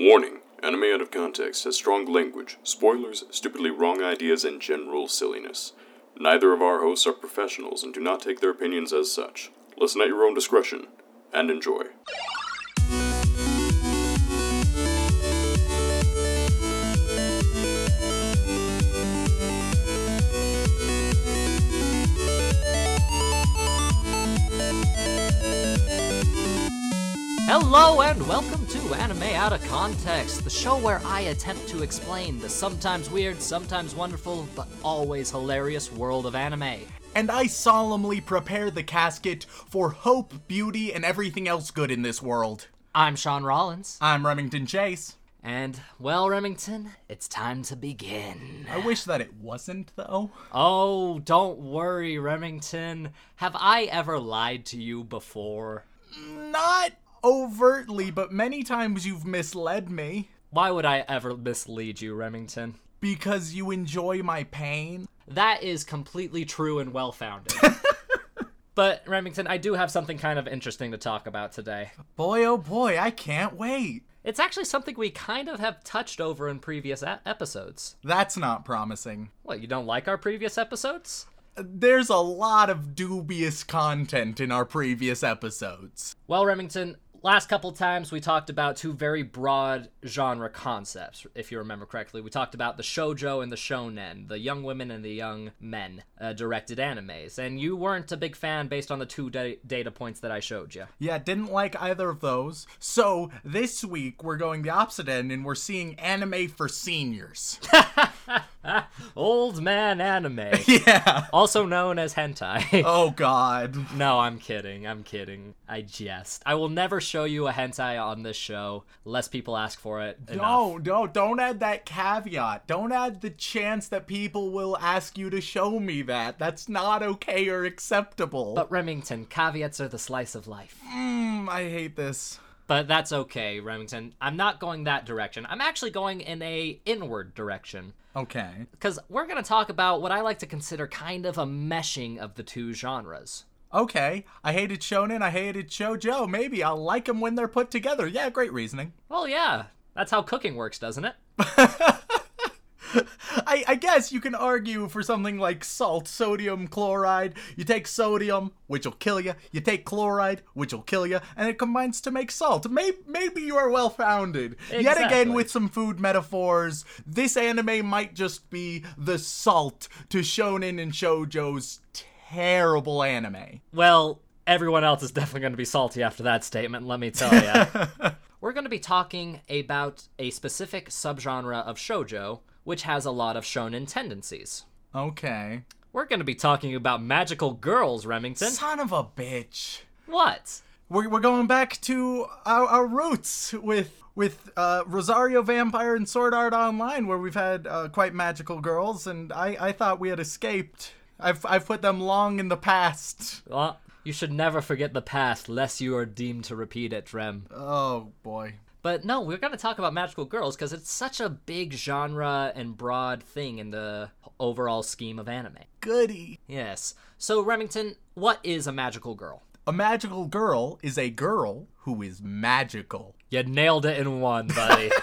Warning Anime Out of Context has strong language, spoilers, stupidly wrong ideas, and general silliness. Neither of our hosts are professionals and do not take their opinions as such. Listen at your own discretion and enjoy. Hello and welcome to Anime Out of Context, the show where I attempt to explain the sometimes weird, sometimes wonderful, but always hilarious world of anime. And I solemnly prepare the casket for hope, beauty, and everything else good in this world. I'm Sean Rollins, I'm Remington Chase. and well, Remington, it's time to begin. I wish that it wasn't, though. Oh, don't worry, Remington. Have I ever lied to you before? Not overtly, but many times you've misled me. Why would I ever mislead you, Remington? Because you enjoy my pain. That is completely true and well founded. but, Remington, I do have something kind of interesting to talk about today. Boy, oh boy, I can't wait. It's actually something we kind of have touched over in previous a- episodes. That's not promising. What, you don't like our previous episodes? Uh, there's a lot of dubious content in our previous episodes. Well, Remington, last couple times we talked about two very broad genre concepts, if you remember correctly. We talked about the shojo and the shonen, the young women and the young men uh, directed animes, and you weren't a big fan based on the two da- data points that I showed you. Yeah, didn't like either of those. So this week we're going the opposite end and we're seeing anime for seniors. Old man anime, yeah. also known as hentai. Oh god. No, I'm kidding. I'm kidding. I jest. I will never show you a hentai on this show unless people ask for it. enough. No, no, don't add that caveat. Don't add the chance that people will ask you to show me that. That's not okay or acceptable. But Remington, caveats are the slice of life. Mm, I hate this. But that's okay, Remington. I'm not going that direction. I'm actually going in a inward direction. Okay. Because we're going to talk about what I like to consider kind of a meshing of the two genres. Okay. I hated shonen, I hated shoujo. Maybe I'll like them when they're put together. Yeah, great reasoning. Well, yeah, that's how cooking works, doesn't it? I, I guess you can argue for something like salt, sodium chloride. You take sodium, which will kill you. You take chloride, which will kill you, and it combines to make salt. Maybe, maybe you are well founded. Yet again, with some food metaphors, this anime might just be the salt to shonen and shoujo's terrible anime. Well, everyone else is definitely going to be salty after that statement, let me tell you. We're going to be talking about a specific subgenre of shoujo, which has a lot of shonen tendencies. Okay. We're going to be talking about magical girls, Remington. Son of a bitch. What? We're, we're going back to our, our roots with with uh, Rosario Vampire and Sword Art Online, where we've had uh, quite magical girls, and I, I thought we had escaped. I've I've put them long in the past. Well, you should never forget the past, lest you are deemed to repeat it, Rem. Oh boy. But no, we're going to talk about magical girls because it's such a big genre and broad thing in the overall scheme of anime. Goody. Yes. So, Remington, what is a magical girl? A magical girl is a girl who is magical. You nailed it in one, buddy.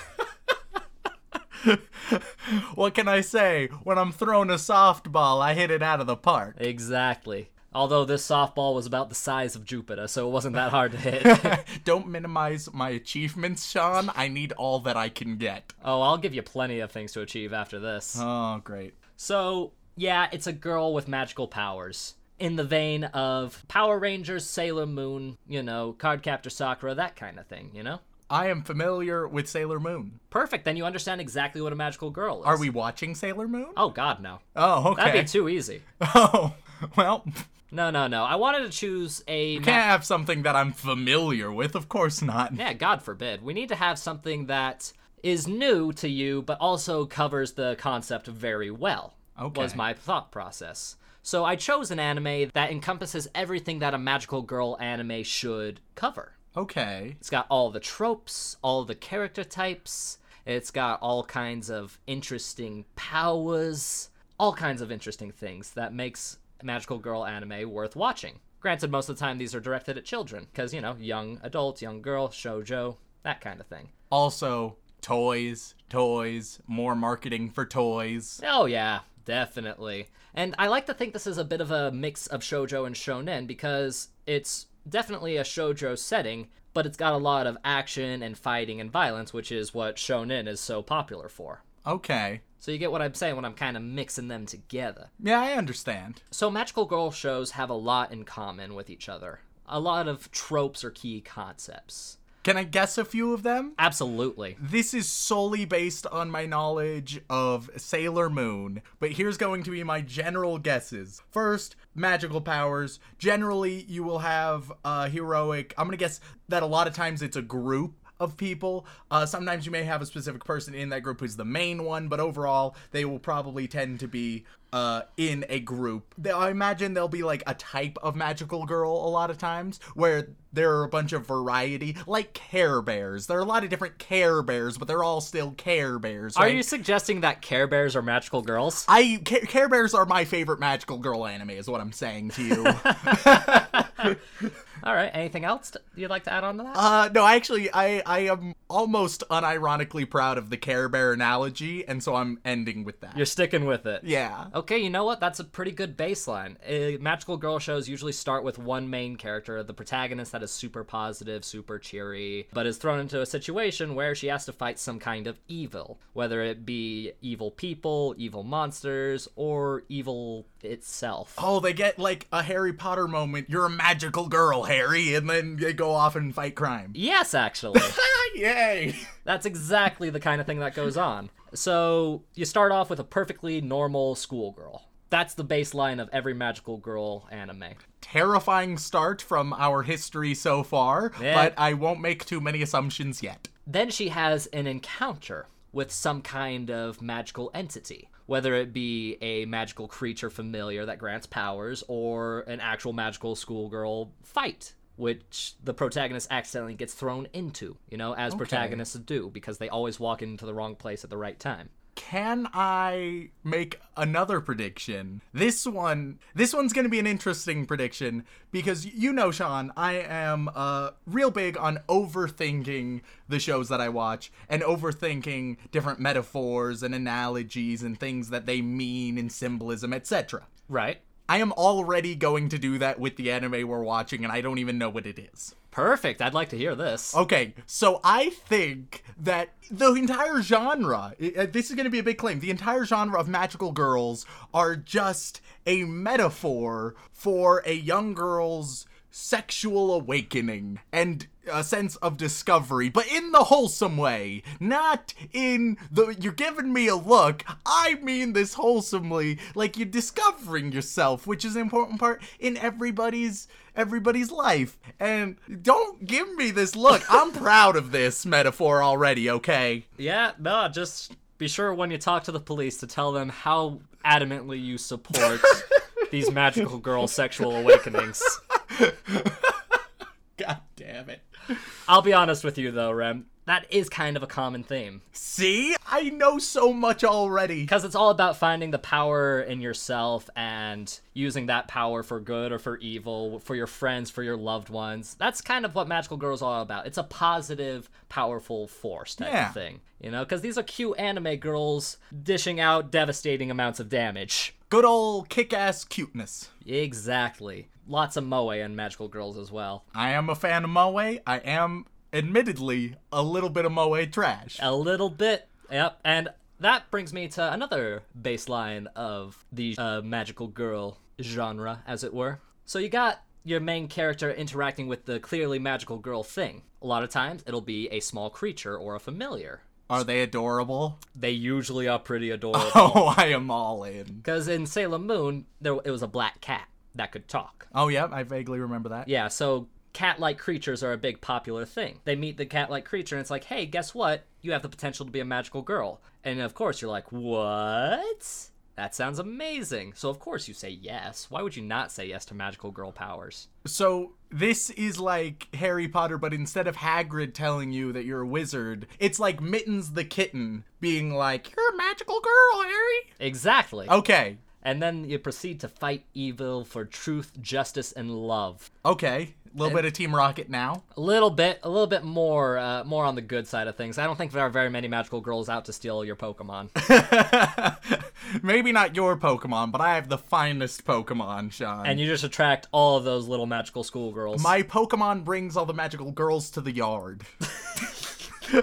What can I say? When I'm throwing a softball, I hit it out of the park. exactly. Although this softball was about the size of Jupiter, so it wasn't that hard to hit. Don't minimize my achievements, Sean. I need all that I can get. oh, I'll give you plenty of things to achieve after this. Oh, great. So, yeah, it's a girl with magical powers. In the vein of Power Rangers, Sailor Moon, you know, Cardcaptor Sakura, that kind of thing, you know? I am familiar with Sailor Moon. Perfect, then you understand exactly what a magical girl is. Are we watching Sailor Moon? Oh, God, no. Oh, okay. That'd be too easy. Oh, well, No, no, no. I wanted to choose a. ma- can't have something that I'm familiar with. Of course not. Yeah, God forbid. We need to have something that is new to you, but also covers the concept very well. Okay. Was my thought process. So I chose an anime that encompasses everything that a magical girl anime should cover. Okay. It's got all the tropes, all the character types. It's got all kinds of interesting powers, all kinds of interesting things that makes magical girl anime worth watching. Granted, most of the time these are directed at children, because, you know, young adult, young girl, shoujo, that kind of thing. Also, Toys, toys, more marketing for toys. Oh yeah, definitely. And I like to think this is a bit of a mix of shojo and shonen because it's definitely a shojo setting, but it's got a lot of action and fighting and violence, which is what shonen is so popular for. Okay. So you get what I'm saying when I'm kind of mixing them together. Yeah, I understand. So magical girl shows have a lot in common with each other. A lot of tropes or key concepts. Can I guess a few of them? Absolutely. This is solely based on my knowledge of Sailor Moon, but here's going to be my general guesses. First, magical powers. Generally, you will have a heroic. I'm gonna guess that a lot of times it's a group of people. Uh, sometimes you may have a specific person in that group who's the main one, but overall, they will probably tend to be uh, in a group. They- I imagine there'll be like a type of magical girl a lot of times where there are a bunch of variety, like Care Bears. There are a lot of different Care Bears, but they're all still Care Bears. Are you suggesting that Care Bears are magical girls? I Ca- Care Bears are my favorite magical girl anime, is what I'm saying to you. All right. Anything else you'd like to add on to that? Uh, no, actually, I I am almost unironically proud of the Care Bear analogy, and so I'm ending with that. You're sticking with it. yeah. Okay, you know what? That's a pretty good baseline. Uh, magical girl shows usually start with one main character, the protagonist that is super positive, super cheery, but is thrown into a situation where she has to fight some kind of evil, whether it be evil people, evil monsters, or evil itself. Oh, they get like a Harry Potter moment. You're a magical girl, Harry, and then they go off and fight crime. Yes, actually. Yay! That's exactly the kind of thing that goes on. So, you start off with a perfectly normal schoolgirl. That's the baseline of every magical girl anime. Terrifying start from our history so far, Yeah. but I won't make too many assumptions yet. Then she has an encounter with some kind of magical entity, whether it be a magical creature familiar that grants powers or an actual magical schoolgirl fight, which the protagonist accidentally gets thrown into, you know, as protagonists do, because they always walk into the wrong place at the right time. Can I make another prediction? This one, this one's going to be an interesting prediction because you know, Sean, I am uh, real big on overthinking the shows that I watch and overthinking different metaphors and analogies and things that they mean and symbolism, etc. Right? I am already going to do that with the anime we're watching, and I don't even know what it is. Perfect. I'd like to hear this. Okay, so I think that the entire genre, uh, this is going to be a big claim, the entire genre of magical girls are just a metaphor for a young girl's sexual awakening and a sense of discovery, but in the wholesome way, not in the you're giving me a look. I mean this wholesomely, like you're discovering yourself, which is an important part in everybody's everybody's life. And don't give me this look. I'm proud of this metaphor already, okay? Yeah, no, just be sure when you talk to the police to tell them how adamantly you support these magical girl sexual awakenings. God damn it. I'll be honest with you though, Rem. That is kind of a common theme. See? I know so much already. Because it's all about finding the power in yourself and using that power for good or for evil, for your friends, for your loved ones. That's kind of what Magical Girl is all about. It's a positive, powerful force type Yeah. of thing. You know, because these are cute anime girls dishing out devastating amounts of damage. Good old kick-ass cuteness. Exactly. Lots of moe and Magical Girls as well. I am a fan of Moe. I am admittedly a little bit of Moe trash. A little bit. Yep. And that brings me to another baseline of the uh, magical girl genre, as it were. So you got your main character interacting with the clearly magical girl thing. A lot of times it'll be a small creature or a familiar. Are they adorable? They usually are pretty adorable. Oh, I am all in. Because in Sailor Moon, there it was a black cat that could talk. Oh, yeah, I vaguely remember that. Yeah, so cat-like creatures are a big popular thing. They meet the cat-like creature and it's like, "Hey, guess what? You have the potential to be a magical girl." And of course, you're like, "What?" That sounds amazing. So of course you say yes. Why would you not say yes to magical girl powers? So this is like Harry Potter, but instead of Hagrid telling you that you're a wizard, it's like Mittens the kitten being like, "You're a magical girl, Harry." Exactly. Okay, And then you proceed to fight evil for truth, justice, and love. okay. A little bit of Team Rocket now. A little bit, a little bit more, uh, more on the good side of things. I don't think there are very many magical girls out to steal your Pokemon. Maybe not your Pokemon, but I have the finest Pokemon, Sean. and you just attract all of those little magical schoolgirls. My Pokemon brings all the magical girls to the yard.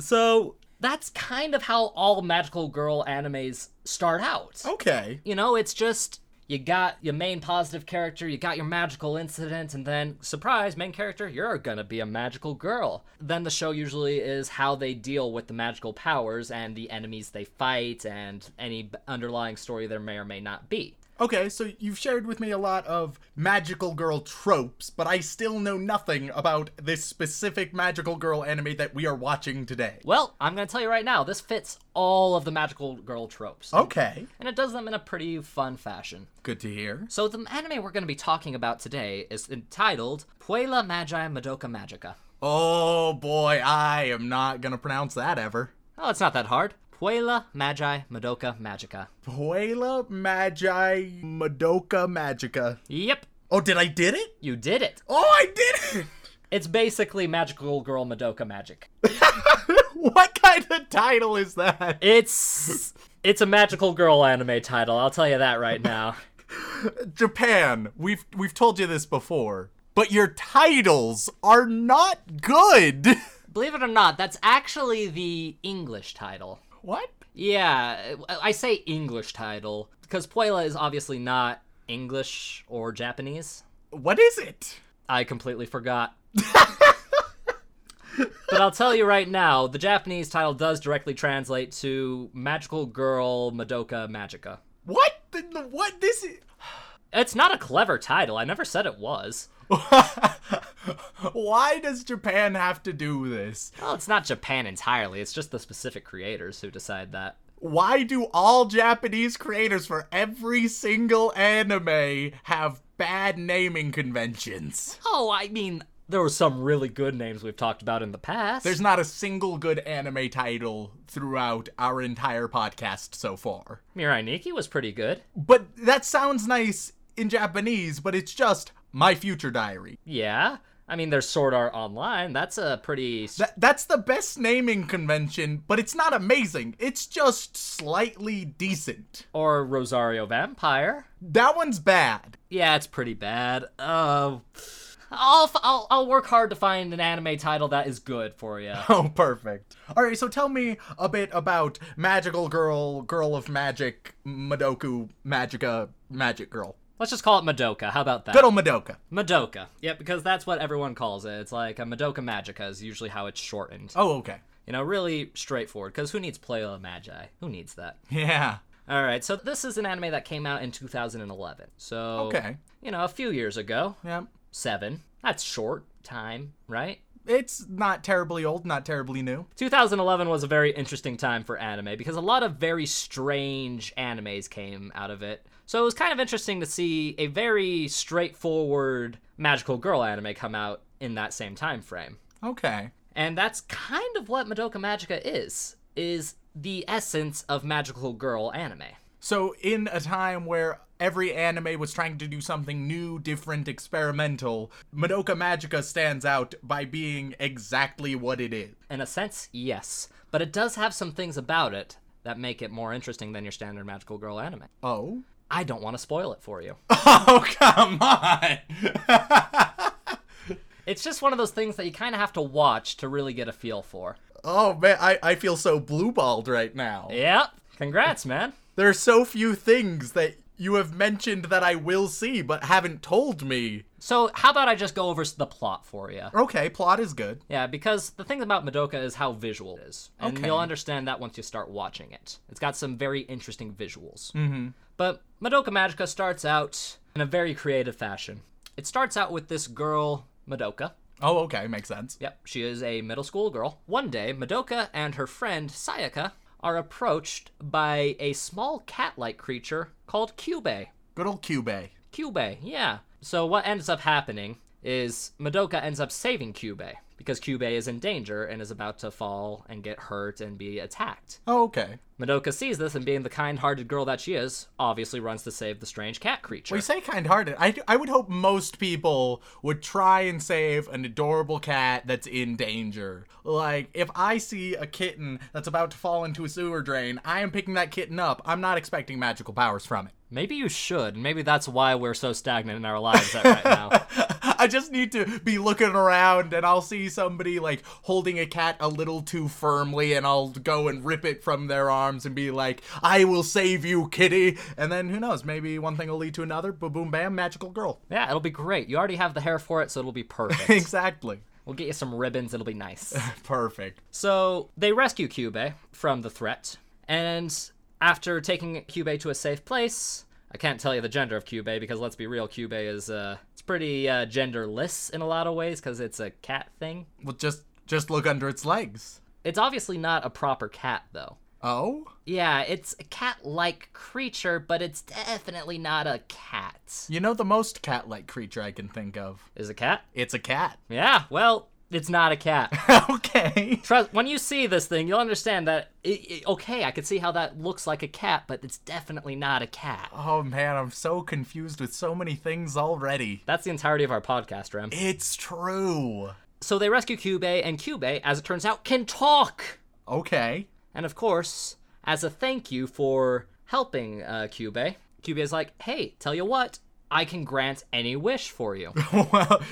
so that's kind of how all magical girl animes start out. Okay. You know, it's just you got your main positive character, you got your magical incident, and then surprise, main character, you're gonna be a magical girl. Then the show usually is how they deal with the magical powers and the enemies they fight and any underlying story there may or may not be. Okay, so you've shared with me a lot of magical girl tropes, but I still know nothing about this specific magical girl anime that we are watching today. Well, I'm gonna tell you right now, this fits all of the magical girl tropes. Okay. And it does them in a pretty fun fashion. Good to hear. So the anime we're going to be talking about today is entitled Puella Magi Madoka Magica. Oh boy, I am not gonna pronounce that ever. Oh, it's not that hard. Puella Magi Madoka Magica. Puella Magi Madoka Magica. Yep, Oh, did I did it? you did it. Oh, I did it! It's basically magical girl Madoka magic. what kind of title is that? It's it's a magical girl anime title. I'll tell you that right now. Japan, we've we've told you this before, but your titles are not good. Believe it or not, that's actually the English title. What? Yeah, uh, I say English title because Puella is obviously not English or Japanese. What is it? I completely forgot. but I'll tell you right now, the Japanese title does directly translate to Magical Girl Madoka Magica. What? The, the- what this is It's not a clever title. I never said it was. Why does Japan have to do this? Well, it's not Japan entirely. It's just the specific creators who decide that. Why do all Japanese creators for every single anime have bad naming conventions? Oh, I mean, there were some really good names we've talked about in the past. There's not a single good anime title throughout our entire podcast so far. Mirai Nikki was pretty good. But that sounds nice in Japanese, but it's just My Future Diary. Yeah. I mean, there's Sword Art Online. That's a pretty. That, that's the best naming convention, but it's not amazing. It's just slightly decent. or Rosario Vampire. That one's bad. Yeah, it's pretty bad. Uh, I'll, I'll I'll work hard to find an anime title that is good for you. Oh, perfect. All right, so tell me a bit about Magical Girl, Girl of Magic, Madoku, Magica, Magic Girl. Let's just call it Madoka. How about that? Good old Madoka. Madoka. Yep, because that's what everyone calls it. It's like a Madoka Magica is usually how it's shortened. Oh, okay. You know, really straightforward. Because who needs Puella Magi? Who needs that? Yeah. All right, so this is an anime that came out in 2011. So Okay. you know, a few years ago. Yeah. Seven. That's short time, right? It's not terribly old, not terribly new. 2011 was a very interesting time for anime because a lot of very strange animes came out of it. So it was kind of interesting to see a very straightforward magical girl anime come out in that same time frame. Okay. And that's kind of what Madoka Magica is, is the essence of magical girl anime. So, in a time where every anime was trying to do something new, different, experimental, Madoka Magica stands out by being exactly what it is. In a sense, yes, but it does have some things about it that make it more interesting than your standard magical girl anime. Oh? I don't want to spoil it for you. Oh, come on! It's just one of those things that you kind of have to watch to really get a feel for. oh, man, I, I feel so blue-balled right now. Yep. Congrats, man. There are so few things that you have mentioned that I will see but haven't told me. So, how about I just go over the plot for you? Okay, plot is good. Yeah, because the thing about Madoka is how visual it is. And Okay. you'll understand that once you start watching it. It's got some very interesting visuals. Mm-hmm. But Madoka Magica starts out in a very creative fashion. It starts out with this girl, Madoka. Oh, okay, makes sense. Yep, she is a middle school girl. One day, Madoka and her friend Sayaka are approached by a small cat-like creature called Kyubey. Good old Cube. Kyubey, yeah. So what ends up happening is Madoka ends up saving Kyubey. Because Kyubey is in danger and is about to fall and get hurt and be attacked. Oh, okay. Madoka sees this and, being the kind hearted girl that she is, obviously runs to save the strange cat creature. We say kind-hearted. I, I would hope most people would try and save an adorable cat that's in danger. Like, if I see a kitten that's about to fall into a sewer drain, I am picking that kitten up. I'm not expecting magical powers from it. Maybe you should. Maybe that's why we're so stagnant in our lives right now. I just need to be looking around and I'll see somebody like holding a cat a little too firmly and I'll go and rip it from their arms and be like, I will save you, kitty. And then who knows, maybe one thing will lead to another. Ba boom bam, magical girl. yeah, it'll be great. You already have the hair for it, so it'll be perfect. exactly. we'll get you some ribbons. It'll be nice. Perfect. So they rescue Kyubey from the threat, and after taking Kyubey to a safe place, I can't tell you the gender of Kyubey because let's be real, Kyubey is uh, it's pretty uh, genderless in a lot of ways because it's a cat thing. Well, just just look under its legs. It's obviously not a proper cat though. Oh? Yeah, it's a cat-like creature, but it's definitely not a cat. You know the most cat-like creature I can think of? Is a cat? It's a cat. Yeah. Well, it's not a cat. okay. Trust when you see this thing, you'll understand that. It, it, okay, I could see how that looks like a cat, but it's definitely not a cat. Oh man, I'm so confused with so many things already. That's the entirety of our podcast, Rem. It's true. So they rescue Kyubey, and Kyubey, as it turns out, can talk. Okay. And of course, as a thank you for helping uh, Kyubey, Kyubey is like, "Hey, tell you what, I can grant any wish for you." well,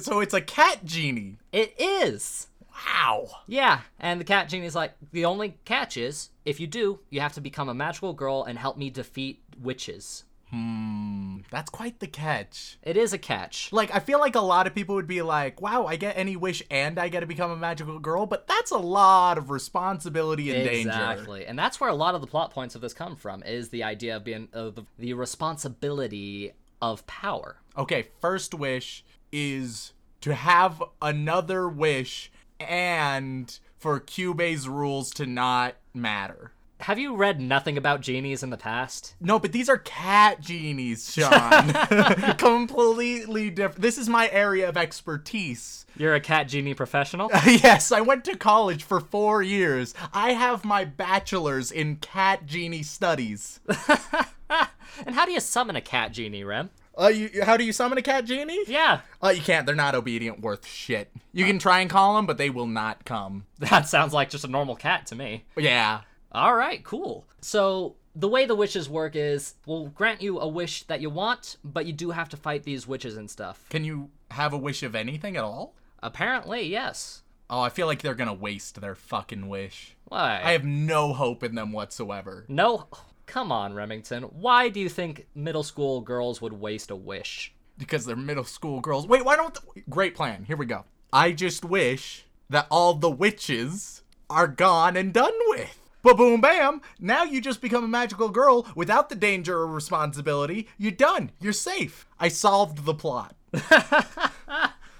so it's a cat genie. it is. Wow. Yeah, and the cat genie's like, the only catch is, if you do, you have to become a magical girl and help me defeat witches. Hmm, that's quite the catch. It is a catch. Like, I feel like a lot of people would be like, wow, I get any wish and I get to become a magical girl, but that's a lot of responsibility and danger. Exactly, and that's where a lot of the plot points of this come from. Is the idea of being of the, the responsibility of power. Okay, first wish is to have another wish and for Kyubey's rules to not matter. Have you read nothing about genies in the past? No, but these are cat genies, Sean. Completely different. This is my area of expertise. You're a cat genie professional. yes, I went to college for four years. I have my bachelor's in cat genie studies. and how do you summon a cat genie, Rem? Uh, you, how do you summon a cat genie? Yeah, Uh, you can't. They're not obedient worth shit. You can try and call them, but they will not come. that sounds like just a normal cat to me. Yeah. All right, cool. So the way the wishes work is we'll grant you a wish that you want, but you do have to fight these witches and stuff. Can you have a wish of anything at all? Apparently, yes. Oh, I feel like they're gonna waste their fucking wish. Why? I have no hope in them whatsoever. No, come on, Remington. Why do you think middle school girls would waste a wish? Because they're middle school girls. Wait, why don't. The... Great plan. Here we go. I just wish that all the witches are gone and done with. Ba boom bam! Now you just become a magical girl without the danger or responsibility. You're done. You're safe. I solved the plot.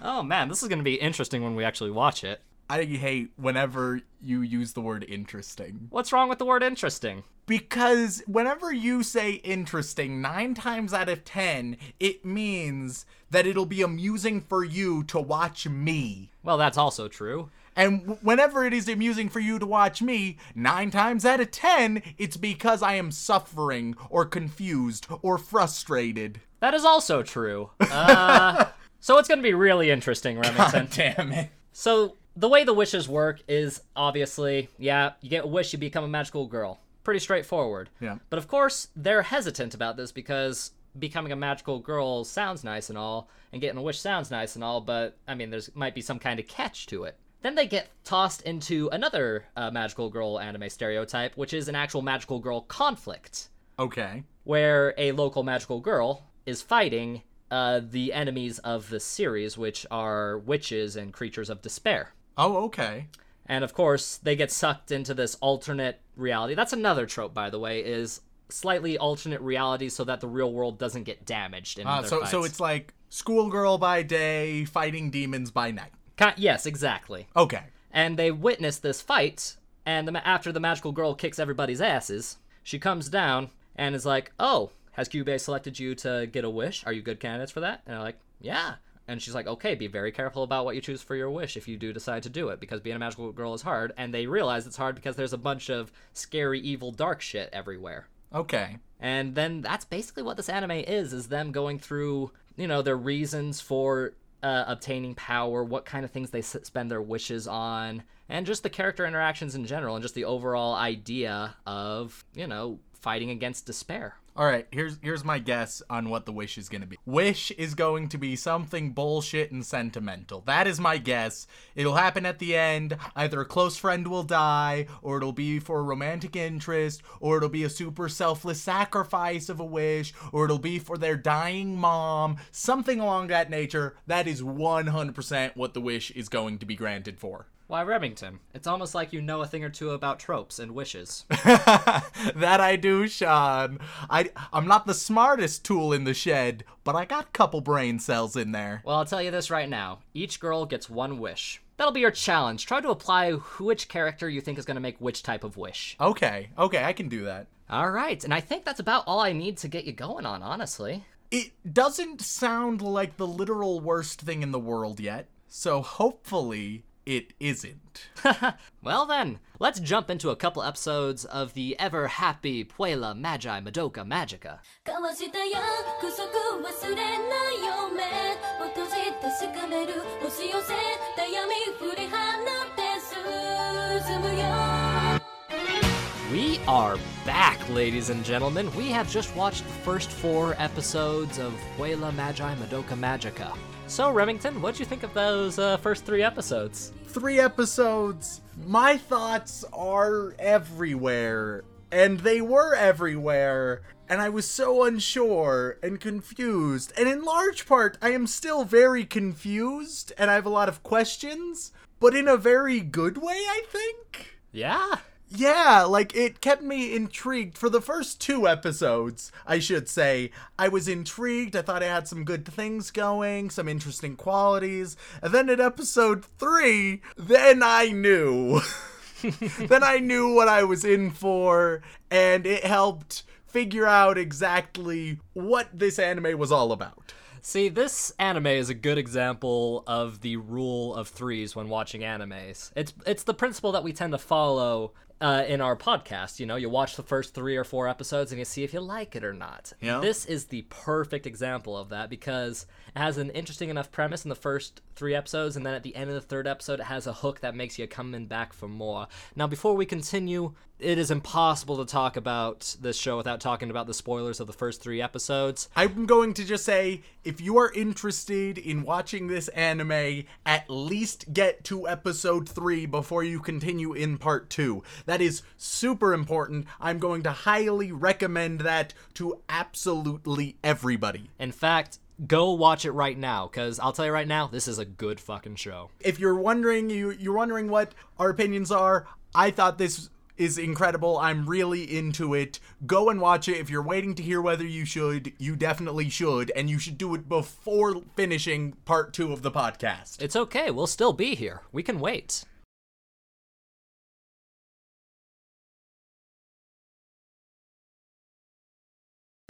Oh man, this is gonna be interesting when we actually watch it. I hate whenever you use the word interesting. What's wrong with the word interesting? Because whenever you say interesting, nine times out of ten, it means that it'll be amusing for you to watch me. Well, that's also true. And whenever it is amusing for you to watch me, nine times out of ten, it's because I am suffering or confused or frustrated. That is also true. Uh, so it's gonna be really interesting, Remington. damn it. So the way the wishes work is obviously, yeah, you get a wish, you become a magical girl. Pretty straightforward. Yeah. But of course, they're hesitant about this because becoming a magical girl sounds nice and all, and getting a wish sounds nice and all, but I mean, there's might be some kind of catch to it. Then they get tossed into another uh, magical girl anime stereotype, which is an actual magical girl conflict, Okay. where a local magical girl is fighting uh, the enemies of the series, which are witches and creatures of despair. Oh, okay. And of course, they get sucked into this alternate reality. That's another trope, by the way, is slightly alternate reality so that the real world doesn't get damaged in Uh, so, fights. so it's like schoolgirl by day, fighting demons by night. Yes, exactly. Okay. And they witness this fight, and the, after the magical girl kicks everybody's asses, she comes down and is like, "Oh, has Kyubey selected you to get a wish? Are you good candidates for that?" And they're like, "Yeah." And she's like, okay, be very careful about what you choose for your wish if you do decide to do it, because being a magical girl is hard. And they realize it's hard because there's a bunch of scary, evil, dark shit everywhere. Okay. And then that's basically what this anime is, is them going through, you know, their reasons for uh, obtaining power, what kind of things they spend their wishes on, and just the character interactions in general, and just the overall idea of, you know, fighting against despair. All right, here's here's my guess on what the wish is going to be. Wish is going to be something bullshit and sentimental. That is my guess. It'll happen at the end. Either a close friend will die, or it'll be for a romantic interest, or it'll be a super selfless sacrifice of a wish, or it'll be for their dying mom. Something along that nature. That is 100% what the wish is going to be granted for. Why, Remington? It's almost like you know a thing or two about tropes and wishes. that I do, Sean. I I'm not the smartest tool in the shed, but I got a couple brain cells in there. Well, I'll tell you this right now. Each girl gets one wish. That'll be your challenge. Try to apply which character you think is going to make which type of wish. Okay, okay, I can do that. All right, and I think that's about all I need to get you going on, honestly. It doesn't sound like the literal worst thing in the world yet, so hopefully it isn't. well, then, let's jump into a couple episodes of the ever happy Puella Magi Madoka Magica. We are back, ladies and gentlemen. We have just watched the first four episodes of Puella Magi Madoka Magica. So, Remington, what'd you think of those uh, first three episodes? Three episodes. My thoughts are everywhere, and they were everywhere. And I was so unsure and confused. And in large part, I am still very confused, and I have a lot of questions, but in a very good way, I think. Yeah. Yeah, like it kept me intrigued for the first two episodes, I should say. I was intrigued. I thought it had some good things going, some interesting qualities. And then at episode three, then I knew. then I knew what I was in for, and it helped figure out exactly what this anime was all about. See, this anime is a good example of the rule of threes when watching animes. It's it's the principle that we tend to follow uh, in our podcast. You know, you watch the first three or four episodes and you see if you like it or not. Yeah. This is the perfect example of that because it has an interesting enough premise in the first three episodes, and then at the end of the third episode, it has a hook that makes you come in back for more. Now, before we continue, it is impossible to talk about this show without talking about the spoilers of the first three episodes. I'm going to just say if you are interested in watching this anime, at least get to episode 3 before you continue in part 2. That is super important. I'm going to highly recommend that to absolutely everybody. In fact, go watch it right now because I'll tell you right now, this is a good fucking show. If you're wondering you you're wondering what our opinions are, I thought this is incredible. I'm really into it. Go and watch it. If you're waiting to hear whether you should, you definitely should, and you should do it before finishing part 2 of the podcast. It's okay, we'll still be here. We can wait.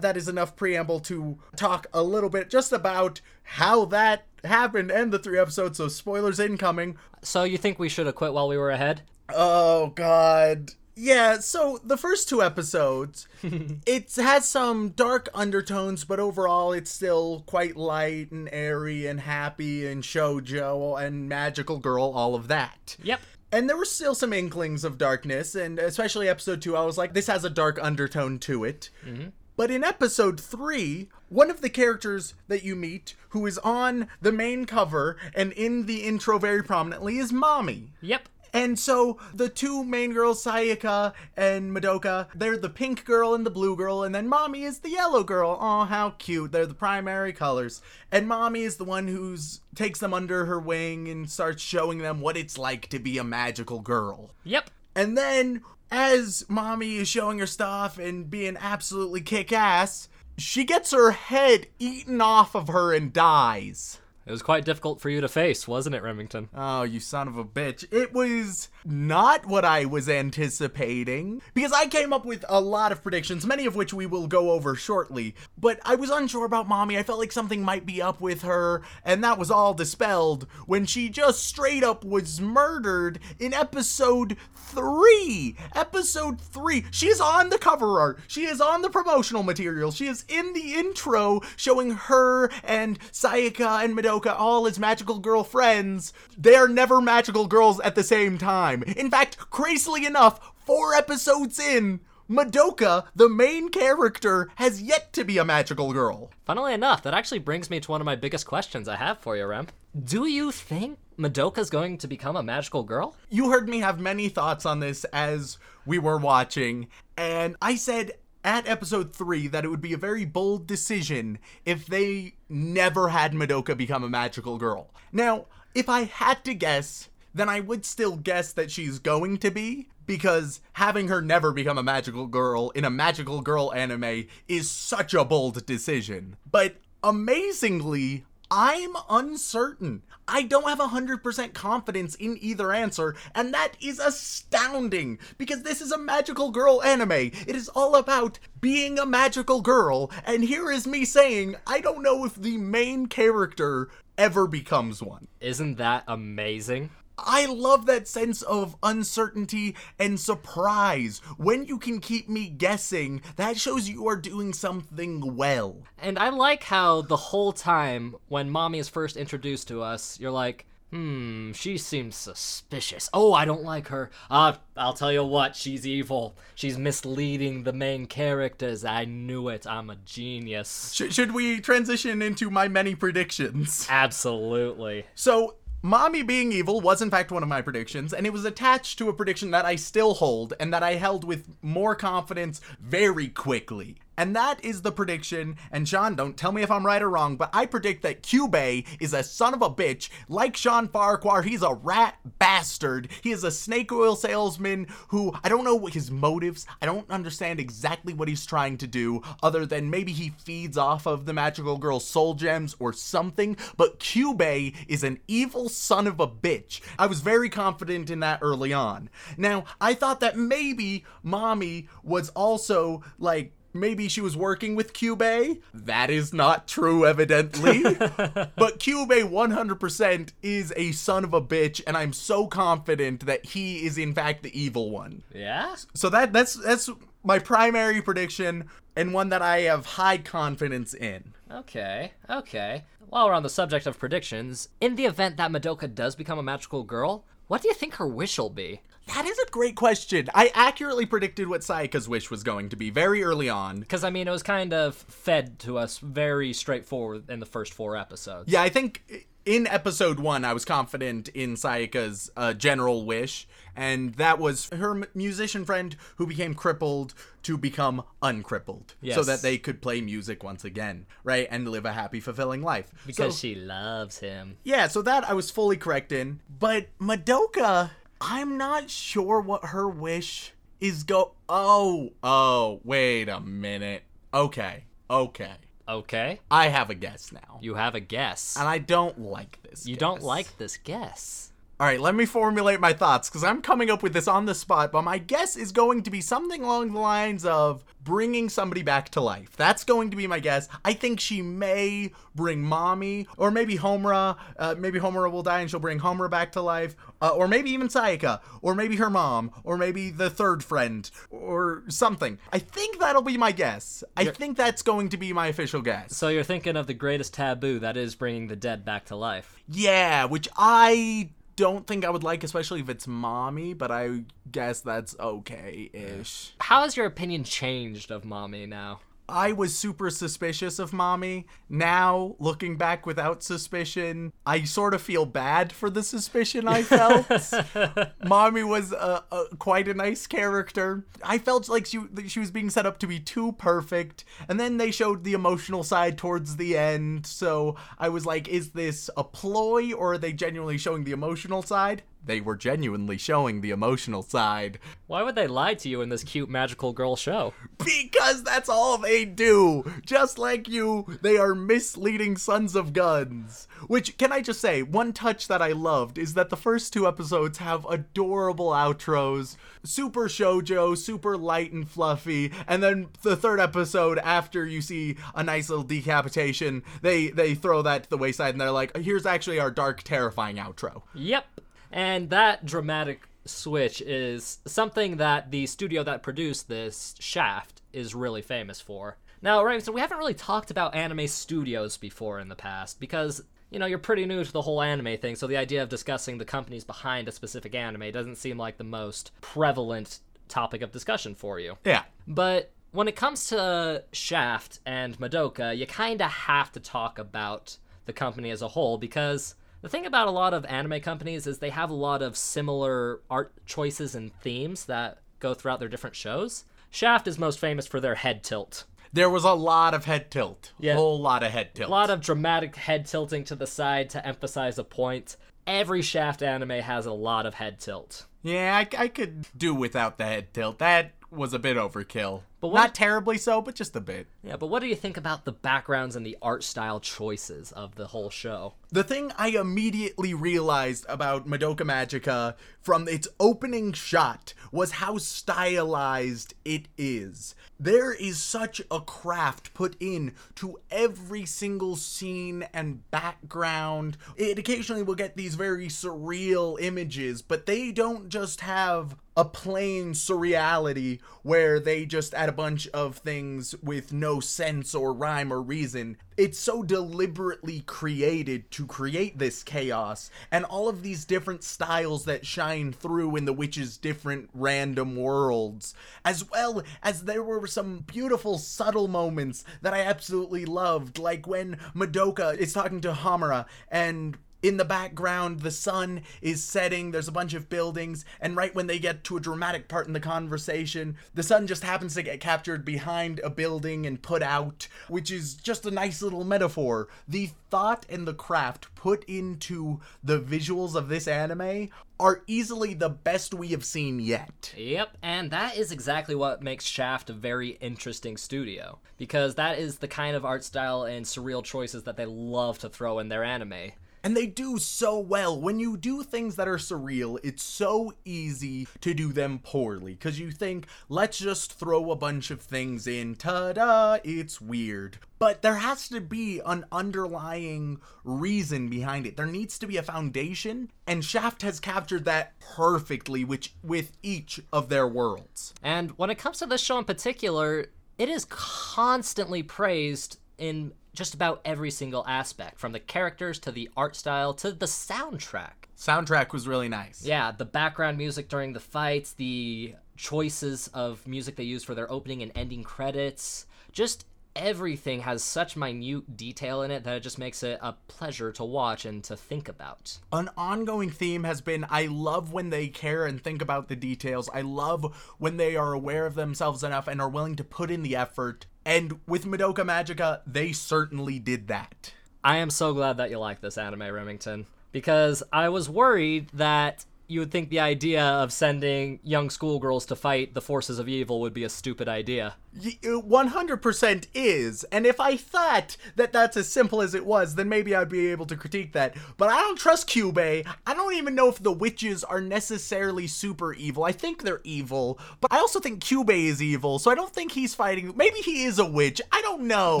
that is enough preamble to talk a little bit just about how that happened and the three episodes. So spoilers incoming. So you think we should have quit while we were ahead? Oh God. Yeah, so the first two episodes, it has some dark undertones, but overall it's still quite light and airy and happy and shoujo and magical girl, all of that. Yep. And there were still some inklings of darkness, and especially episode two, I was like, this has a dark undertone to it. Mm-hmm. But in episode three, one of the characters that you meet, who is on the main cover and in the intro very prominently, is Mami. Yep. And so the two main girls, Sayaka and Madoka, they're the pink girl and the blue girl, and then Mami is the yellow girl. Oh, how cute. They're the primary colors. And Mami is the one who's takes them under her wing and starts showing them what it's like to be a magical girl. Yep. And then, as Mami is showing her stuff and being absolutely kick ass, she gets her head eaten off of her and dies. It was quite difficult for you to face, wasn't it, Remington? Oh, you son of a bitch. It was not what I was anticipating. Because I came up with a lot of predictions, many of which we will go over shortly. But I was unsure about Mami. I felt like something might be up with her. And that was all dispelled when she just straight up was murdered in episode three. Episode three. She is on the cover art. She is on the promotional material. She is in the intro showing her and Sayaka and Madoka all as magical girl friends. They are never magical girls at the same time. In fact, crazily enough, four episodes in, Madoka, the main character, has yet to be a magical girl. Funnily enough, that actually brings me to one of my biggest questions I have for you, Rem. Do you think Madoka's going to become a magical girl? You heard me have many thoughts on this as we were watching, and I said at episode 3 that it would be a very bold decision if they never had Madoka become a magical girl. Now, if I had to guess, then I would still guess that she's going to be, because having her never become a magical girl in a magical girl anime is such a bold decision. But amazingly, I'm uncertain. I don't have 100% confidence in either answer, and that is astounding because this is a magical girl anime. It is all about being a magical girl, and here is me saying I don't know if the main character ever becomes one. Isn't that amazing? I love that sense of uncertainty and surprise. When you can keep me guessing, that shows you are doing something well. And I like how the whole time when Mami is first introduced to us, you're like, hmm, she seems suspicious. Oh, I don't like her. Uh, I'll tell you what, she's evil. She's misleading the main characters. I knew it. I'm a genius. Sh- should we transition into my many predictions? Absolutely. So, Mami being evil was in fact one of my predictions, and it was attached to a prediction that I still hold and that I held with more confidence very quickly. And that is the prediction, and Sean, don't tell me if I'm right or wrong, but I predict that Kyubey is a son of a bitch. Like Sean Farquhar, he's a rat bastard. He is a snake oil salesman who, I don't know what his motives, I don't understand exactly what he's trying to do, other than maybe he feeds off of the magical girl's soul gems or something, but Kyubey is an evil son of a bitch. I was very confident in that early on. Now, I thought that maybe Mami was also like maybe she was working with Kyubey. That is not true, evidently. but Kyubey 100% is a son of a bitch, and I'm so confident that he is in fact the evil one. Yeah? So that that's that's my primary prediction and one that I have high confidence in. Okay, okay. While we're on the subject of predictions, in the event that Madoka does become a magical girl, what do you think her wish will be? That is a great question. I accurately predicted what Sayaka's wish was going to be very early on. Because, I mean, it was kind of fed to us very straightforward in the first four episodes. Yeah, I think in episode one, I was confident in Sayaka's uh, general wish, and that was her m- musician friend who became crippled to become uncrippled, so that they could play music once again, right, and live a happy, fulfilling life. Because So- she loves him. yeah, so that I was fully correct in. But Madoka, I'm not sure what her wish is go. Oh, oh, wait a minute. Okay, okay. Okay, I have a guess now. you have a guess. and I don't like this. you don't like this guess. All right, let me formulate my thoughts because I'm coming up with this on the spot, but my guess is going to be something along the lines of bringing somebody back to life. That's going to be my guess. I think she may bring Mami, or maybe Homura. Uh, maybe Homura will die and she'll bring Homura back to life, uh, or maybe even Sayaka, or maybe her mom, or maybe the third friend, or something. I think that'll be my guess. I think that's going to be my official guess. So you're thinking of the greatest taboo that is bringing the dead back to life. Yeah, which I don't think I would like, especially if it's Mami, but I guess that's okay ish. How has your opinion changed of Mami now? I was super suspicious of Mami. Now, looking back without suspicion, I sort of feel bad for the suspicion I felt. Mami was a, a, quite a nice character. I felt like she, she was being set up to be too perfect, and then they showed the emotional side towards the end. So I was like, is this a ploy or are they genuinely showing the emotional side? They were genuinely showing the emotional side. Why would they lie to you in this cute magical girl show? Because that's all they do. Just like you, they are misleading sons of guns. Which, can I just say, one touch that I loved is that the first two episodes have adorable outros, super shojo, super light and fluffy, and then the third episode, after you see a nice little decapitation, they they throw that to the wayside and they're like, here's actually our dark, terrifying outro. Yep. And that dramatic switch is something that the studio that produced this Shaft is really famous for. Now, right, so we haven't really talked about anime studios before in the past because, you know, you're pretty new to the whole anime thing, so the idea of discussing the companies behind a specific anime doesn't seem like the most prevalent topic of discussion for you. Yeah. But when it comes to Shaft and Madoka, you kind of have to talk about the company as a whole because the thing about a lot of anime companies is they have a lot of similar art choices and themes that go throughout their different shows. Shaft is most famous for their head tilt. There was a lot of head tilt. Yeah. Whole lot of head tilt. A lot of dramatic head tilting to the side to emphasize a point. Every Shaft anime has a lot of head tilt. Yeah, I, I could do without the head tilt. That was a bit overkill. But what- Not terribly so, but just a bit. Yeah, but what do you think about the backgrounds and the art style choices of the whole show? The thing I immediately realized about Madoka Magica from its opening shot was how stylized it is. There is such a craft put in to every single scene and background. It occasionally will get these very surreal images, but they don't just have a plain surreality where they just add a bunch of things with no sense or rhyme or reason. It's so deliberately created to create this chaos and all of these different styles that shine through in the witch's different random worlds, as well as there were some beautiful subtle moments that I absolutely loved, like when Madoka is talking to Homura and in the background, the sun is setting, there's a bunch of buildings, and right when they get to a dramatic part in the conversation, the sun just happens to get captured behind a building and put out, which is just a nice little metaphor. The thought and the craft put into the visuals of this anime are easily the best we have seen yet. Yep, and that is exactly what makes Shaft a very interesting studio. Because that is the kind of art style and surreal choices that they love to throw in their anime. And they do so well. When you do things that are surreal, it's so easy to do them poorly. Because you think, let's just throw a bunch of things in. Ta da, it's weird. But there has to be an underlying reason behind it. There needs to be a foundation. And Shaft has captured that perfectly which, with each of their worlds. And when it comes to this show in particular, it is constantly praised in just about every single aspect from the characters to the art style to the soundtrack. Soundtrack was really nice. Yeah, the background music during the fights, the choices of music they use for their opening and ending credits, just everything has such minute detail in it that it just makes it a pleasure to watch and to think about. an ongoing theme has been I love when they care and think about the details. I love when they are aware of themselves enough and are willing to put in the effort. And with Madoka Magica, they certainly did that. I am so glad that you like this anime, Remington, because I was worried that you would think the idea of sending young schoolgirls to fight the forces of evil would be a stupid idea. Uh, 100% is. And if I thought that that's as simple as it was, then maybe I'd be able to critique that. But I don't trust Kyubey. I don't even know if the witches are necessarily super evil. I think they're evil, but I also think Kyubey is evil, so I don't think he's fighting. Maybe he is a witch. I don't know.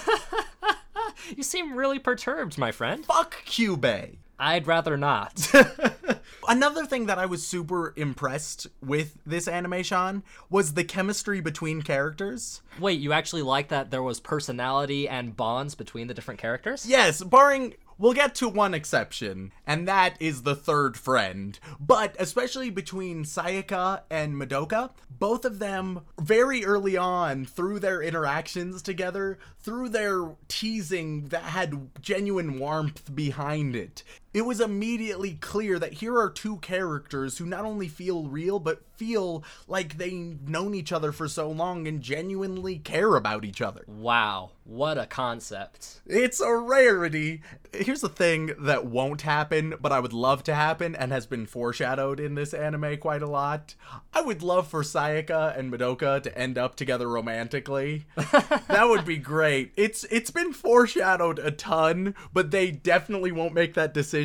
You seem really perturbed, my friend. Fuck Kyubey. I'd rather not. Another thing that I was super impressed with this animation was the chemistry between characters. Wait, you actually like that there was personality and bonds between the different characters? Yes, barring we'll get to one exception, and that is the third friend. But especially between Sayaka and Madoka, both of them very early on through their interactions together, through their teasing that had genuine warmth behind it. It was immediately clear that here are two characters who not only feel real, but feel like they've known each other for so long and genuinely care about each other. Wow, what a concept. It's a rarity. Here's the thing that won't happen, but I would love to happen and has been foreshadowed in this anime quite a lot. I would love for Sayaka and Madoka to end up together romantically. that would be great. It's it's been foreshadowed a ton, but they definitely won't make that decision.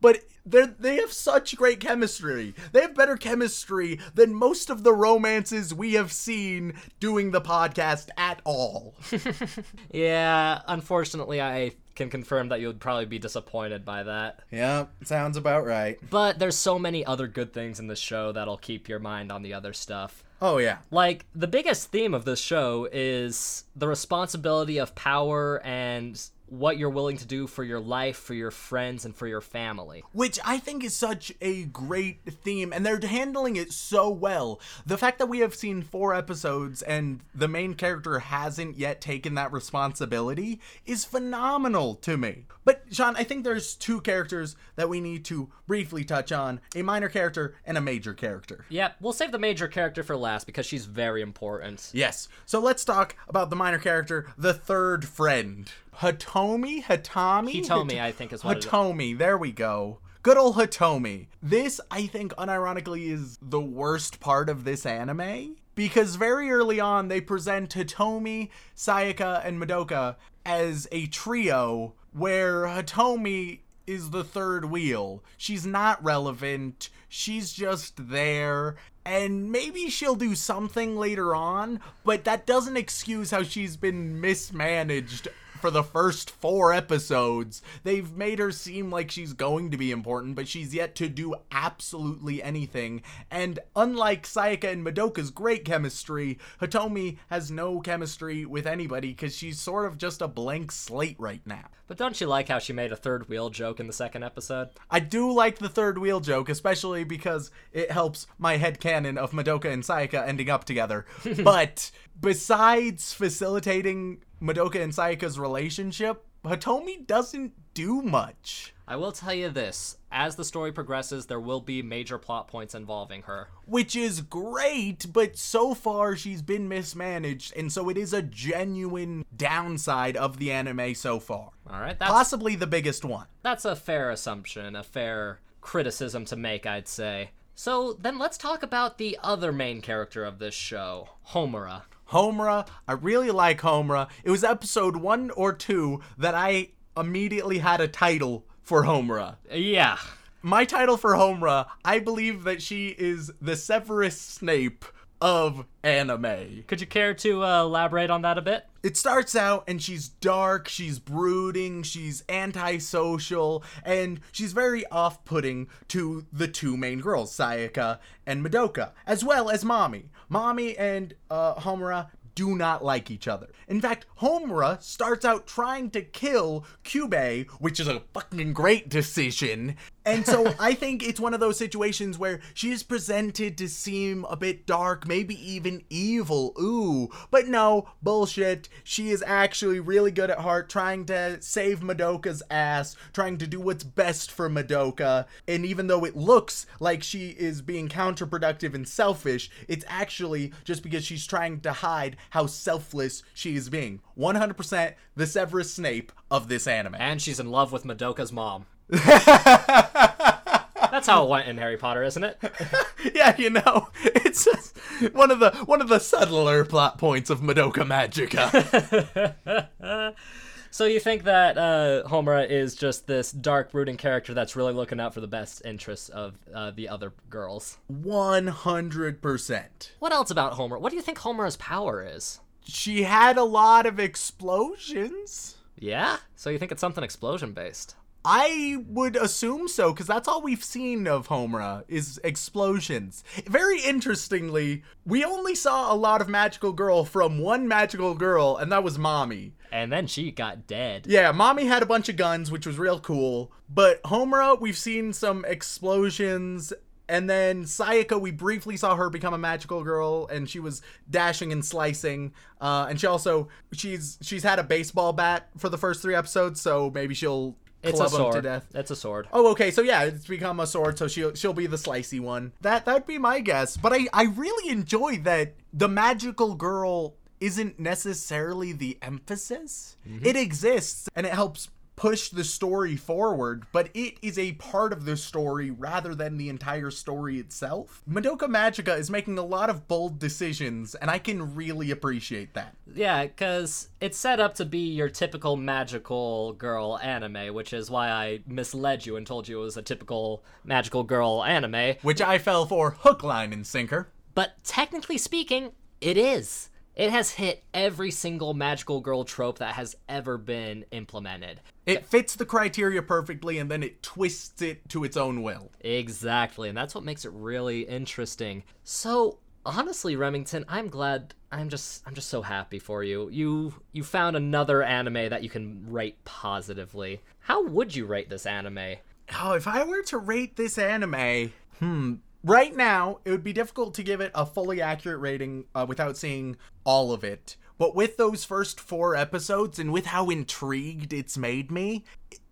But they they have such great chemistry. They have better chemistry than most of the romances we have seen doing the podcast at all. Yeah, unfortunately, I can confirm that you would probably be disappointed by that. yeah, sounds about right. But there's so many other good things in this show that'll keep your mind on the other stuff. Oh yeah. Like, the biggest theme of this show is the responsibility of power and what you're willing to do for your life, for your friends, and for your family. which I think is such a great theme, and they're handling it so well. The fact that we have seen four episodes and the main character hasn't yet taken that responsibility is phenomenal to me. But, Sean, I think there's two characters that we need to briefly touch on a minor character and a major character. Yep, we'll save the major character for last because she's very important. Yes. So let's talk about the minor character, the third friend. Hitomi? Hitami? Hitomi, Hit- I think is what is. There we go. Good old Hitomi. This, I think, unironically, is the worst part of this anime. Because very early on, they present Hitomi, Sayaka, and Madoka as a trio where Hitomi is the third wheel. She's not relevant. She's just there. And maybe she'll do something later on, but that doesn't excuse how she's been mismanaged for the first four episodes. They've made her seem like she's going to be important, but she's yet to do absolutely anything. And unlike Sayaka and Madoka's great chemistry, Hitomi has no chemistry with anybody because she's sort of just a blank slate right now. But don't you like how she made a third wheel joke in the second episode? I do like the third wheel joke, especially because it helps my headcanon of Madoka and Sayaka ending up together. but besides facilitating Madoka and Sayaka's relationship, Hitomi doesn't do much. I will tell you this as the story progresses, there will be major plot points involving her. Which is great, but so far she's been mismanaged, and so it is a genuine downside of the anime so far. All right, that's Possibly the biggest one. that's a fair assumption, a fair criticism to make, I'd say. So then let's talk about the other main character of this show, Homura. Homura. I really like Homura. It was episode one or two that I immediately had a title for Homura. Yeah, My title for Homura, I believe that she is the Severus Snape of anime. could you care to uh, elaborate on that a bit? It starts out and she's dark, she's brooding, she's antisocial, and she's very off putting to the two main girls, Sayaka and Madoka, as well as Mami. Mami and uh, Homura do not like each other. In fact, Homura starts out trying to kill Kyubey, which is a fucking great decision. And so I think it's one of those situations where she is presented to seem a bit dark, maybe even evil. Ooh. But no, bullshit. She is actually really good at heart, trying to save Madoka's ass, trying to do what's best for Madoka. And even though it looks like she is being counterproductive and selfish, it's actually just because she's trying to hide how selfless she is being. 100% the Severus Snape of this anime. And she's in love with Madoka's mom. That's how it went in Harry Potter, isn't it? yeah, you know, it's just one of the one of the subtler plot points of Madoka Magica. So you think that uh, Homura is just this dark, brooding character that's really looking out for the best interests of uh, the other girls? One hundred percent. What else about Homura? What do you think Homura's power is? She had a lot of explosions. Yeah? So you think it's something explosion based? I would assume so, because that's all we've seen of Homura is explosions. Very interestingly, we only saw a lot of magical girl from one magical girl, and that was Mami. And then she got dead. Yeah, Mami had a bunch of guns, which was real cool. But Homura, we've seen some explosions. And then Sayaka, we briefly saw her become a magical girl, and she was dashing and slicing. Uh, and she also she's she's had a baseball bat for the first three episodes, so maybe she'll It's club a sword. to death. It's a sword. Oh, okay. So yeah, it's become a sword. So she'll she'll be the slicey one. That that'd be my guess. But I I really enjoy that the magical girl isn't necessarily the emphasis. Mm-hmm. It exists and it helps push the story forward, but it is a part of the story rather than the entire story itself. Madoka Magica is making a lot of bold decisions, and I can really appreciate that. Yeah, because it's set up to be your typical magical girl anime, which is why I misled you and told you it was a typical magical girl anime. Which I fell for hook, line, and sinker. But technically speaking, it is. It has hit every single magical girl trope that has ever been implemented. It fits the criteria perfectly, and then it twists it to its own will. Exactly, and that's what makes it really interesting. So, honestly, Remington, I'm glad I'm just I'm just so happy for you. You you found another anime that you can rate positively. How would you rate this anime? Oh, if I were to rate this anime, hmm. Right now, it would be difficult to give it a fully accurate rating uh, without seeing all of it. But with those first four episodes and with how intrigued it's made me,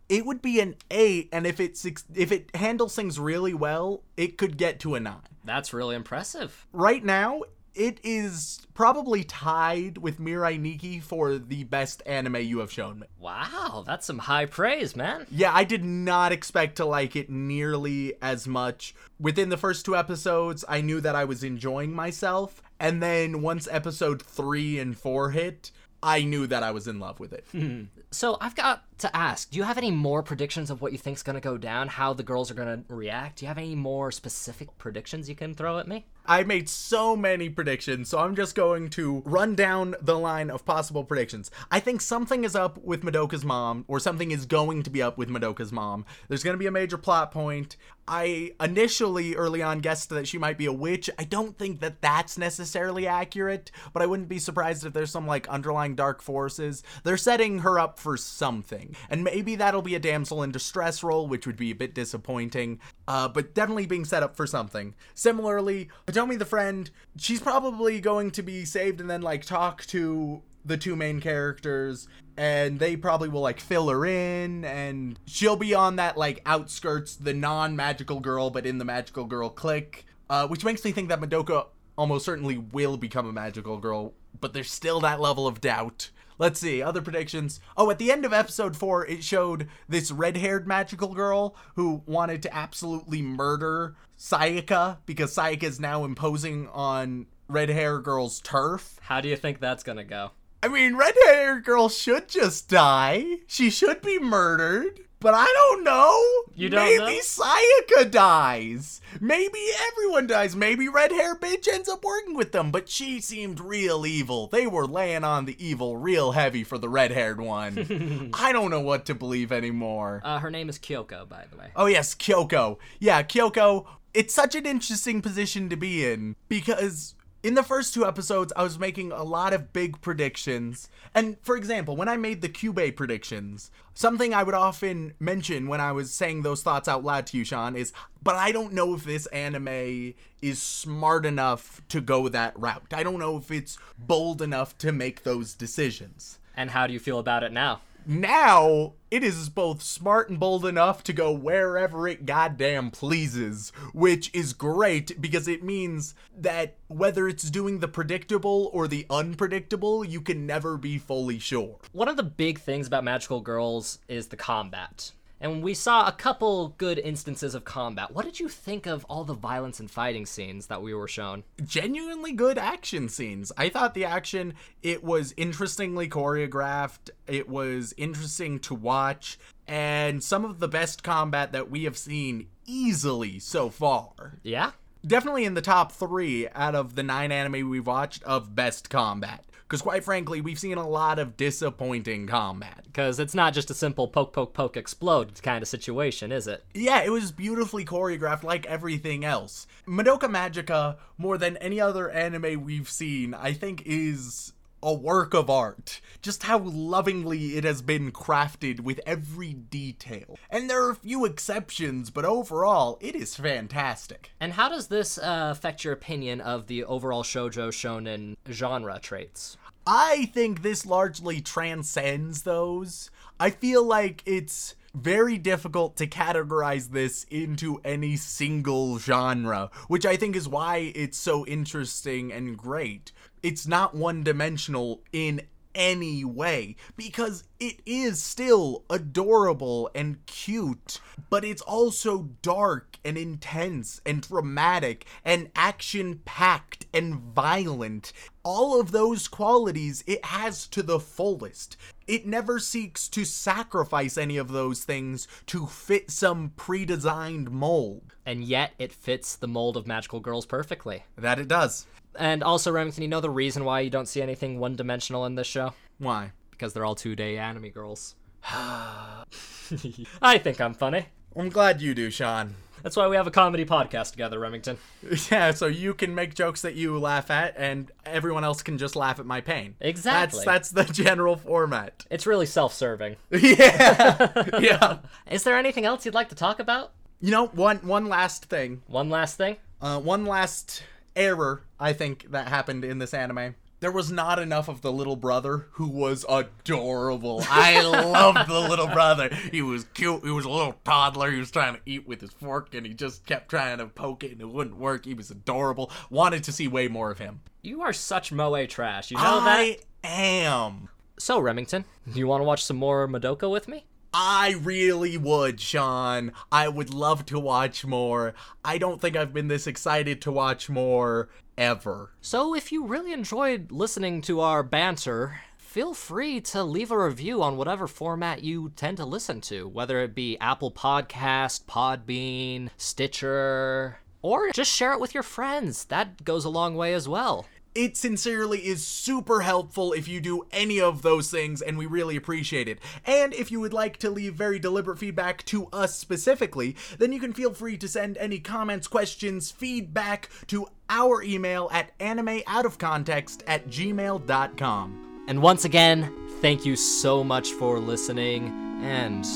it would be an eight. And if it's if it handles things really well, it could get to a nine. That's really impressive. Right now, it is probably tied with Mirai Nikki for the best anime you have shown me. Wow, that's some high praise, man. Yeah, I did not expect to like it nearly as much. Within the first two episodes, I knew that I was enjoying myself. And then once episode three and four hit, I knew that I was in love with it. Hmm. So I've got to ask, do you have any more predictions of what you think's gonna go down, how the girls are gonna react? Do you have any more specific predictions you can throw at me? I made so many predictions, so I'm just going to run down the line of possible predictions. I think something is up with Madoka's mom, or something is going to be up with Madoka's mom. There's going to be a major plot point. I initially, early on, guessed that she might be a witch. I don't think that that's necessarily accurate, but I wouldn't be surprised if there's some, like, underlying dark forces. They're setting her up for something, and maybe that'll be a damsel in distress role, which would be a bit disappointing, uh, but definitely being set up for something. Similarly, Hitomi the friend, she's probably going to be saved and then, like, talk to the two main characters and they probably will like fill her in and she'll be on that like outskirts the non-magical girl but in the magical girl clique uh, which makes me think that madoka almost certainly will become a magical girl but there's still that level of doubt let's see other predictions oh at the end of episode 4 it showed this red-haired magical girl who wanted to absolutely murder sayaka because sayaka is now imposing on red hair girl's turf How do you think that's gonna go? I mean, red haired girl should just die. She should be murdered. But I don't know. You don't Maybe know? Sayaka dies. Maybe everyone dies. Maybe red hair bitch ends up working with them. But she seemed real evil. They were laying on the evil real heavy for the red haired one. I don't know what to believe anymore. Uh, her name is Kyoko, by the way. Oh yes, Kyoko. Yeah, Kyoko. It's such an interesting position to be in because in the first two episodes I was making a lot of big predictions. And for example, when I made the Cube predictions, something I would often mention when I was saying those thoughts out loud to you, Sean, is but I don't know if this anime is smart enough to go that route. I don't know if it's bold enough to make those decisions And how do you feel about it now? Now it is both smart and bold enough to go wherever it goddamn pleases, which is great because it means that whether it's doing the predictable or the unpredictable, you can never be fully sure. One of the big things about Magical Girls is the combat. And we saw a couple good instances of combat. What did you think of all the violence and fighting scenes that we were shown? Genuinely good action scenes. I thought the action it was interestingly choreographed. It was interesting to watch and some of the best combat that we have seen easily so far. Yeah? definitely in the top three out of the nine anime we've watched of best combat. Because quite frankly, we've seen a lot of disappointing combat. Because it's not just a simple poke, poke, poke, explode kind of situation, is it? Yeah, it was beautifully choreographed like everything else. Madoka Magica, more than any other anime we've seen, I think is a work of art. Just how lovingly it has been crafted with every detail. And there are a few exceptions, but overall, it is fantastic. And how does this uh, affect your opinion of the overall shoujo shonen genre traits? I think this largely transcends those. I feel like it's very difficult to categorize this into any single genre, which I think is why it's so interesting and great. It's not one dimensional in any way because it is still adorable and cute, but it's also dark and intense and dramatic and action packed and violent. All of those qualities it has to the fullest. It never seeks to sacrifice any of those things to fit some pre designed mold. And yet it fits the mold of magical girls perfectly. That it does. And also, Remington, you know the reason why you don't see anything one dimensional in this show? Why? Because they're all two day anime girls. I think I'm funny. I'm glad you do, Sean. That's why we have a comedy podcast together, Remington. Yeah, so you can make jokes that you laugh at, and everyone else can just laugh at my pain. Exactly. That's that's the general format. It's really self serving. yeah, yeah. Is there anything else you'd like to talk about? You know, one one last thing, One last thing? uh, one last error I think that happened in this anime. There was not enough of the little brother who was adorable. I loved the little brother. He was cute. He was a little toddler. He was trying to eat with his fork and he just kept trying to poke it and it wouldn't work. He was adorable. Wanted to see way more of him. You are such Moe trash. You know that? I am. So, Remington, you want to watch some more Madoka with me? I really would, Sean. I would love to watch more. I don't think I've been this excited to watch more ever. So, if you really enjoyed listening to our banter, feel free to leave a review on whatever format you tend to listen to, whether it be Apple Podcast, Podbean, Stitcher, or just share it with your friends. That goes a long way as well. It sincerely is super helpful if you do any of those things, and we really appreciate it. And if you would like to leave very deliberate feedback to us specifically, then you can feel free to send any comments, questions, feedback to our email at animeoutofcontext at gmail.com. And once again, thank you so much for listening. And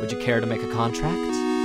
would you care to make a contract?